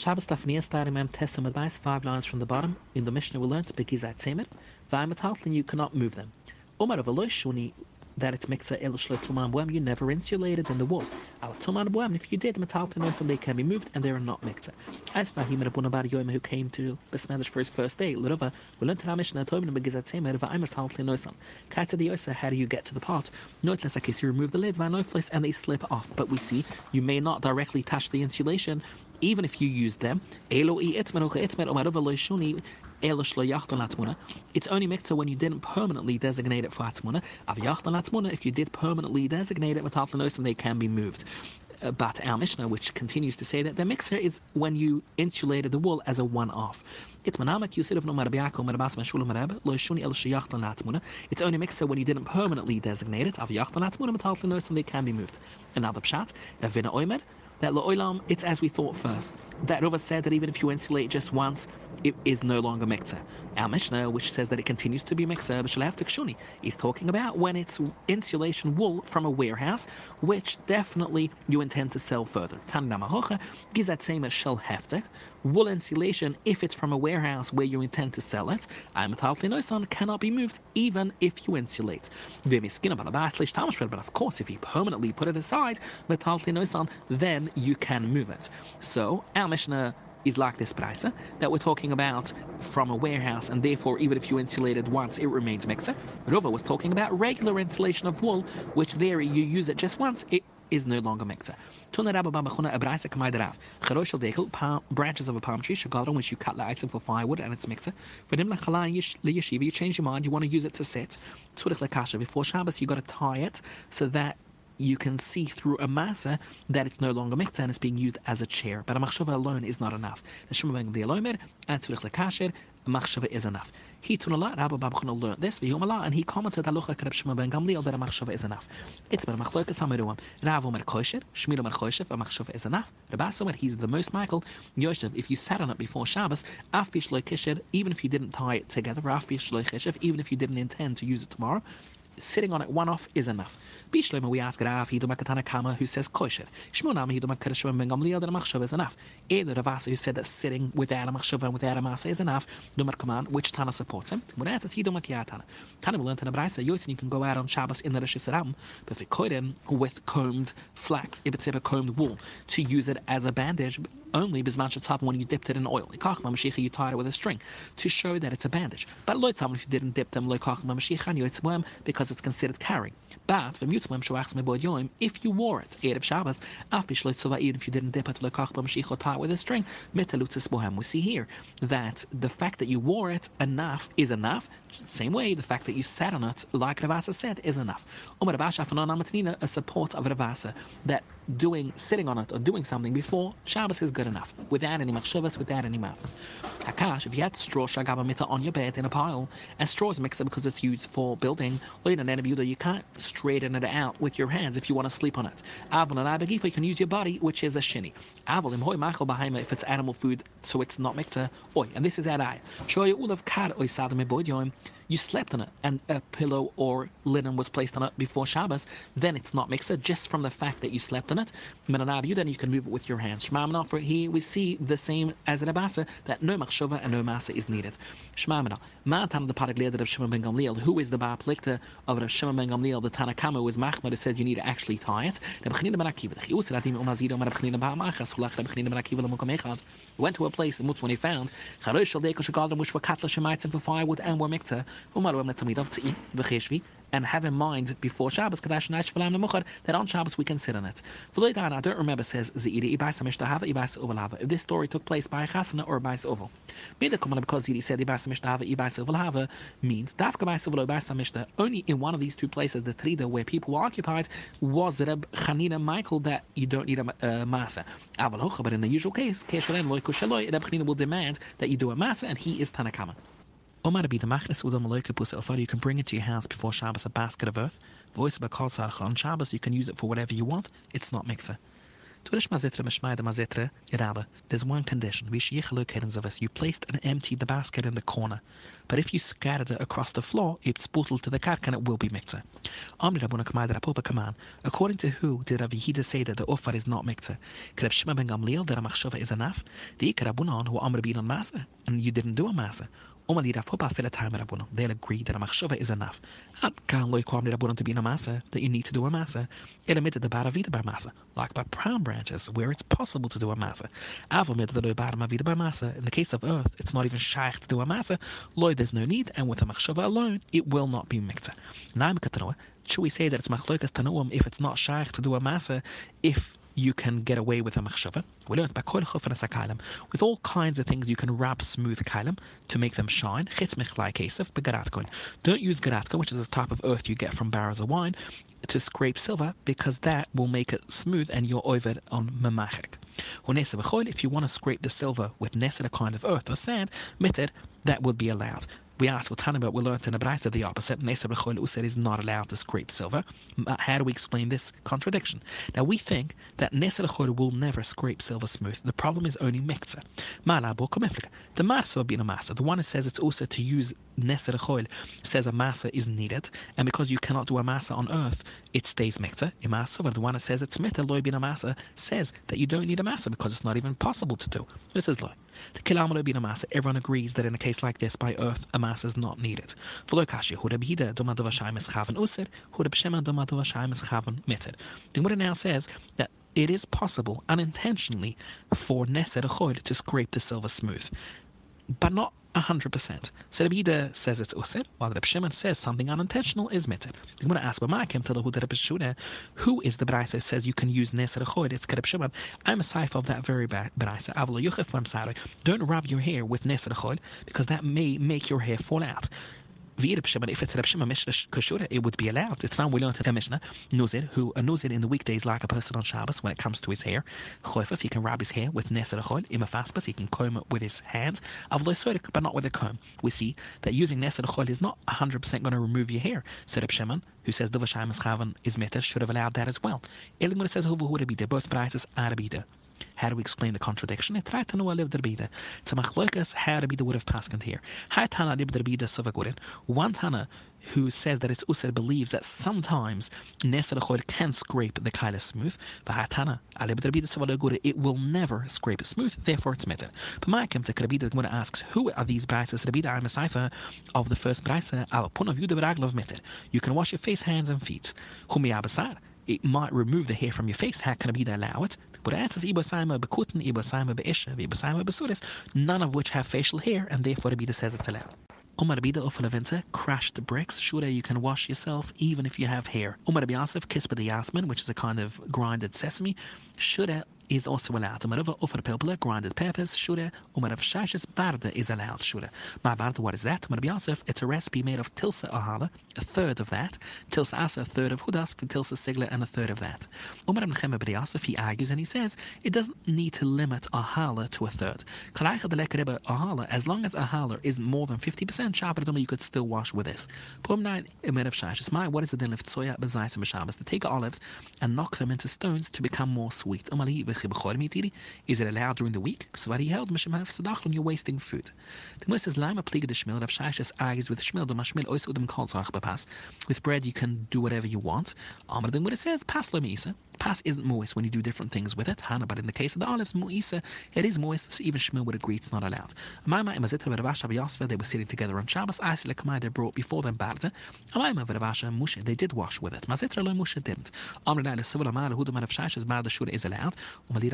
Shabbos daf nia starim em tesum advice, five lines from the bottom. In the Mishnah we learnt, begizai tzemer, vayim et halten, you cannot move them. Omer av aloish, that it's mikza ilishla tuman boem, you never insulated in the wool. Al tuman boem, if you did, metaltin they can be moved and they are not mikza. As Fahim Rabun Bar Yoim, who came to Besmedish for his first day, Lurova, we learned to Mishnah Tobin Begizat Tzemer, Vaimataltlin noisam. Kaita the Yosa, how do you get to the pot? Noitles, like you remove the lid, Vanoiflis, and they slip off. But we see you may not directly touch the insulation even if you use them, it's only mikta when you didn't permanently designate it for atmuna. If you did permanently designate it and they can be moved. Uh, but our Mishnah, which continues to say that the mixer is when you insulated the wool as a one-off. It's manamak you said of no It's only mixer when you didn't permanently designate it. and they can be moved. Another pshat, Ravina Oimer, that La'olam, it's as we thought first. That Rava said that even if you insulate just once, it is no longer mikzeh. Our Mishnah, which says that it continues to be mikzeh, but have kshuni, is talking about when it's insulation wool from a warehouse, which definitely you intend to sell further. Tanamahocha, that same as shel heftek, wool insulation, if it's from a warehouse where you intend to sell it, metatlinosan cannot be moved even if you insulate. But of course, if you permanently put it aside, then you can move it. So, our Mishnah is like this price that we're talking about from a warehouse, and therefore, even if you insulate it once, it remains mixer. Rova was talking about regular insulation of wool, which there you use it just once, it is no longer mixer. Branches of a palm tree, Shagadron, which you cut the item for firewood and it's mixer. You change your mind, you want to use it to Lekasha. Before Shabbos, you got to tie it so that you can see through a masa that it's no longer mitzvah and it's being used as a chair. But a machshava alone is not enough. Machshava is enough. He tun a lot, Rabbi Babchana learned this, and he commented Alucha Kereb Shema ben Gamliel that a machshava is enough. It's ben machlokas hamiruam. Rav Omer Kosher, Shmir Omer Kosher, a machshava is enough. Rabbi Omer, he's the most Michael. Yoshev, if you sat on it before Shabbos, af kisher, even if you didn't tie it together, af kisher, even if you didn't intend to use it tomorrow, sitting on it one off is enough. Bishlema, we ask Rav Hiduma Katana Kama, who says kosher. Shmonam Hiduma Kadashim Gamliel, that a machshava is enough. Either Ravasa, who said that sitting without a machshava and without a masa is enough. Numar command, which Tana supports him. When asked Hiduma Kiatana. Tana will learn to Nabraisa, Yosin, you can go out on Shabbos in the Rosh Hashanah, but if it with combed flax, if it's ever combed wool, to use it as a bandage, only when you dipped it in oil. You tied it with a string to show that it's a bandage. But if you didn't dip them because it's considered carrying. But if you wore it, Erev Shabbos, even if you didn't dip it or tie it with a string, we see here that the fact that you wore it enough is enough. Same way, the fact that you sat on it, like Ravasa said, is enough. A support of Ravasa that doing sitting on it or doing something before Shabbos is good enough, without any machshavas, without any masses. Hakash, if you had straw shagaba shagabamita on your bed in a pile, and straw is mixed because it's used for building, you can't straighten it out with your hands if you want to sleep on it. You can use your body, which is a shini. If it's animal food, so it's not mixed. Oi, and this is adai you slept on it and a pillow or linen was placed on it before Shabbos, then it's not mixed just from the fact that you slept on it. you then you can move it with your hands. Shmamina, for here we see the same as in Abasa, that no machshava and no masa is needed. Shmamina, Ma'atan the Paragleda of Shimon ben Gamliel, who is the Ba'aplikta of Rav Shimon ben Gamliel, the Tanakama, who is Machmad, said you need to actually tie it. Went to a place in Mutz when he found which were katla shemaitzim for firewood and were mikta and have in mind before Shabbos that on Shabbos we can sit on it. I don't remember says if this story took place by a chasana or by oval. Because Ziri said means only in one of these two places, the Trida where people were occupied, was Reb Chanina Michael that you don't need a uh, masa. But in the usual case, Reb Chanina will demand that you do a masa, and he is Tanakama. Omar be the machnes udam loike you can bring it to your house before Shabbos a basket of earth. Voice about kol on Shabbos you can use it for whatever you want. It's not mixer. There's one condition. You placed and emptied the basket in the corner. But if you scattered it across the floor, it's sputel to the kark and it will be rapopa. According to who did Rav Yehida say that the offer is not mikta? Kreb ben Gamliel that a machshava is enough? The Ikarabunan who amr bin on and you didn't do a masa. Time. They'll agree that a machshava is enough. At kan loy kwam li Rabuna to be in a masa, that you need to do a masa. El emitted the baravita by masa, like by palm branches, where it's possible to do a masa. Aval mit the loy baramavita by masa. In the case of earth, it's not even shaykh to do a masa. Loy, there's no need, and with a machshava alone, it will not be mikta. Naim katanoa, should we say that it's machloikas tanuam if it's not shaykh to do a masa, if you can get away with a machshava. With all kinds of things you can wrap smooth kailam to make them shine. Don't use garatka, which is a type of earth you get from barrels of wine, to scrape silver because that will make it smooth and you're over on memachek. If you want to scrape the silver with nesed, a kind of earth or sand, mitted, that would be allowed we asked what Tannibet we learned in the Braisa the opposite. Nesa B'chol User is not allowed to scrape silver. Uh, how do we explain this contradiction? Now we think that Nesa B'chol will never scrape silver smooth. The problem is only Mekza. The Masa being a Masa. The one that says it's also to use Nesa B'chol says a Masa is needed. And because you cannot do a Masa on earth, it stays Mekza. Imasa. The one that says it's Meta Loy being a Masa says that you don't need a Masa because it's not even possible to do. This is Loy. The Kilamalo being a Masa. Everyone agrees that in a case like this by earth, a Masa mass is not needed. V'lo hu reb hida doma dova user, hu reb shema doma mitter. The Gemara now says that it is possible unintentionally for Neser Choid to scrape the silver smooth, but not 100%. So says it's usir, while Rabbi Shimon says something unintentional is mitter. I'm going to ask, came to the Rabbi who is the Braisa says you can use Neser Choid? It's Rabbi Shimon. I'm a cipher of that very Braisa. Avlo Yuchef, I'm. Don't rub your hair with Neser Choid because that may make your hair fall out. If it's Mishnah Kashura, it would be allowed. It's not learned a Mishnah, Nuzir, who a Nuzir in the weekdays like a person on Shabbos when it comes to his hair. Choifef, he can rub his hair with Neser Chol, Imafaspas, he can comb it with his hands. Avloisorik, but not with a comb. We see that using Neser Chol is not 100% going to remove your hair. So Reb Shimon, who says Duvashayim Chavan is Meter, should have allowed that as well. Elimur says Huvu Hurabide, both prices are how do we explain the contradiction? It tried to know a live derbida. It's a machloikas how Rabida would have passed here. How Tana live derbida savagurin. One Tana who says that it's usr believes that sometimes Neser can scrape the kaila smooth. Derbida savagura it will never scrape it smooth. Therefore, it's mitter. But my come to Rabida when asks who are these brises? Rabida I'm a cipher of the first brisa al pun of you the of mitter. You can wash your face, hands, and feet. Humi abasar it might remove the hair from your face. How can it be to allow it? None of which have facial hair, and therefore Abida says it's allowed. Umar Abida Ufalavinta, crash the bricks. Sure, you can wash yourself even if you have hair. Umar Abiyasif, Kispa the Yasmin, which is a kind of grinded sesame. Should is also allowed. Umarava offer pilpula, grinded peppers, shure. Umarav shashis barda is allowed, shure. Ma barda, what is that? Umarav Yosef, it's a recipe made of tilsa ahala, a third of that. Tilsa asa, a third of hudas, tilsa sigla, and a third of that. Umarav Nechem Yosef, he argues and he says, it doesn't need to limit ahala to a third. Ahala, as long as ahala is more than 50%, shabbat you could still wash with this. Pum nine, Umarav shashis. My, what is the din of tsoya bezais and To take olives and knock them into stones to become more sweet. Is it allowed during the week? What he held, Mishim you're wasting food. The Gemara says, Lama de Shmil, Rav argues with Shmil, called Pass. With bread, you can do whatever you want. Amr, then what it says, Pas lo misa. Pas isn't moist when you do different things with it, but in the case of the olives, muisa, it is moist, so even Shmuel would agree it's not allowed. Amaima and Mazitra Rabasha Yasva, they were sitting together on Shabbos, Aisle Kamai, they brought before them Barda. Amaima Rabasha and Musha, they did wash with it. Mazitra lo Musha didn't. Amr Naila Sivul Amar, Hudaman of is allowed. The.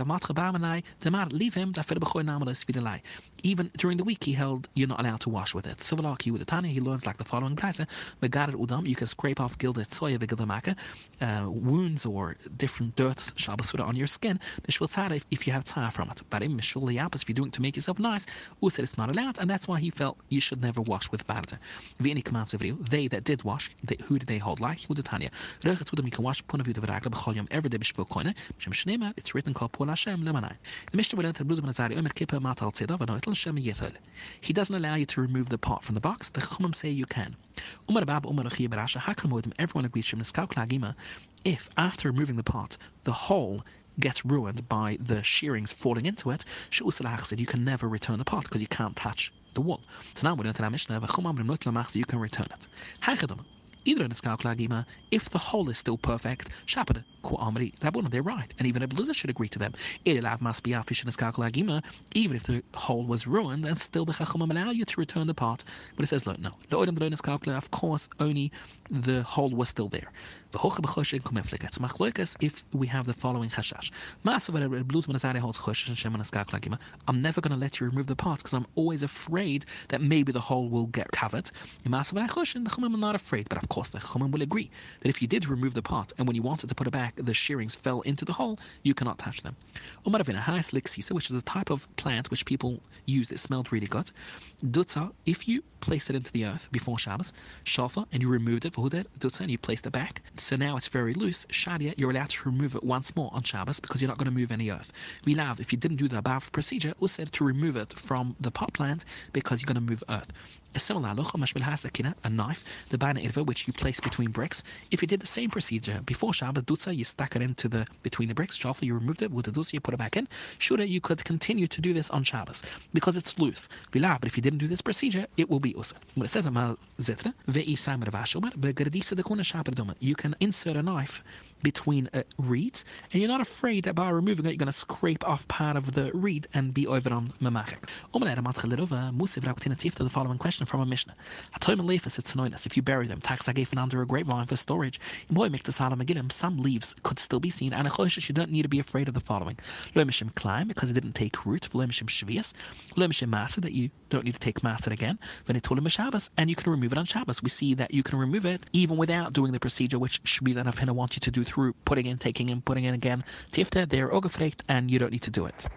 Even during the week, he held, you're not allowed to wash with it. Sivalaki with the Tanya, he learns like the following Brasa, Megarat Udam, you can scrape off gilded soya, Vigildamaka, uh, wounds or different dirt, Shabbos on your skin, Mishvil Tzara if you have tzara from it. But in Mishvil Liapis, if you're doing to make yourself nice, who said it's not allowed, and that's why he felt you should never wash with Barda. V'ini commands of they that did wash, they, who did they hold like? Who the Tanya? Rechet Udam, you can wash Pun of Yudav Ragla, B'chol Yom, every day Shem Shnema, it's written called Lemanai. The Mishnah will enter Omer Kippah Matal Shem Yethel. He doesn't allow you to remove the pot from the box, the Chumim say you can. Umar Umar Achia Barasha, Everyone agrees Shem Niskau Klagima, if after removing the pot, the whole gets ruined by the shearings falling into it, said you can never return the pot because you can't touch the wool. So now going to Mishnah, the say you can return it. Either in the if the hole is still perfect, Shabbat, Amri, Rabbunan, they're right. And even a Beluza should agree to them. Ilav must be afish in even if the hole was ruined, then still the Chachamim allow you to return the part. But it says, look, no. Of course, only the hole was still there. If we have the following chashash. I'm never going to let you remove the parts because I'm always afraid that maybe the hole will get covered. I'm not afraid, but of course the chumim will agree that if you did remove the part and when you wanted to put it back, the shearings fell into the hole, you cannot touch them. which is a type of plant which people use that smelled really good. Dutza, if you placed it into the earth before Shabbos, Shafa, and you removed it, for Hudet, Dutza, and you placed it back, so now it's very loose, Shadia, you're allowed to remove it once more on Shabbos because you're not going to move any earth. Vilav, if you didn't do the above procedure, was said to remove it from the pot plant because you're going to move earth. A similar halacha, a knife, the bana irva, which you place between bricks. If you did the same procedure before Shabbos, dutza, you stuck it into the between the bricks. Shafa, you removed it with the dutza, you put it back in. Shura, you could continue to do this on Shabbos because it's loose. But if you didn't do this procedure, it will be usa. When it says amal zitra, you can insert a knife between uh, reeds, and you're not afraid that by removing it, you're going to scrape off part of the reed and be over on mamachik. the following question from a Mishnah. If you bury them, tax under a grapevine for storage, some leaves could still be seen, and you don't need to be afraid of the following. climb because it didn't take root, masa that you don't need to take masa again, and you can remove it on Shabbos. We see that you can remove it even without doing the procedure which Shmila and want you to do through putting in, taking in, putting in again. Tifta, they're ogefrekt, and you don't need to do it.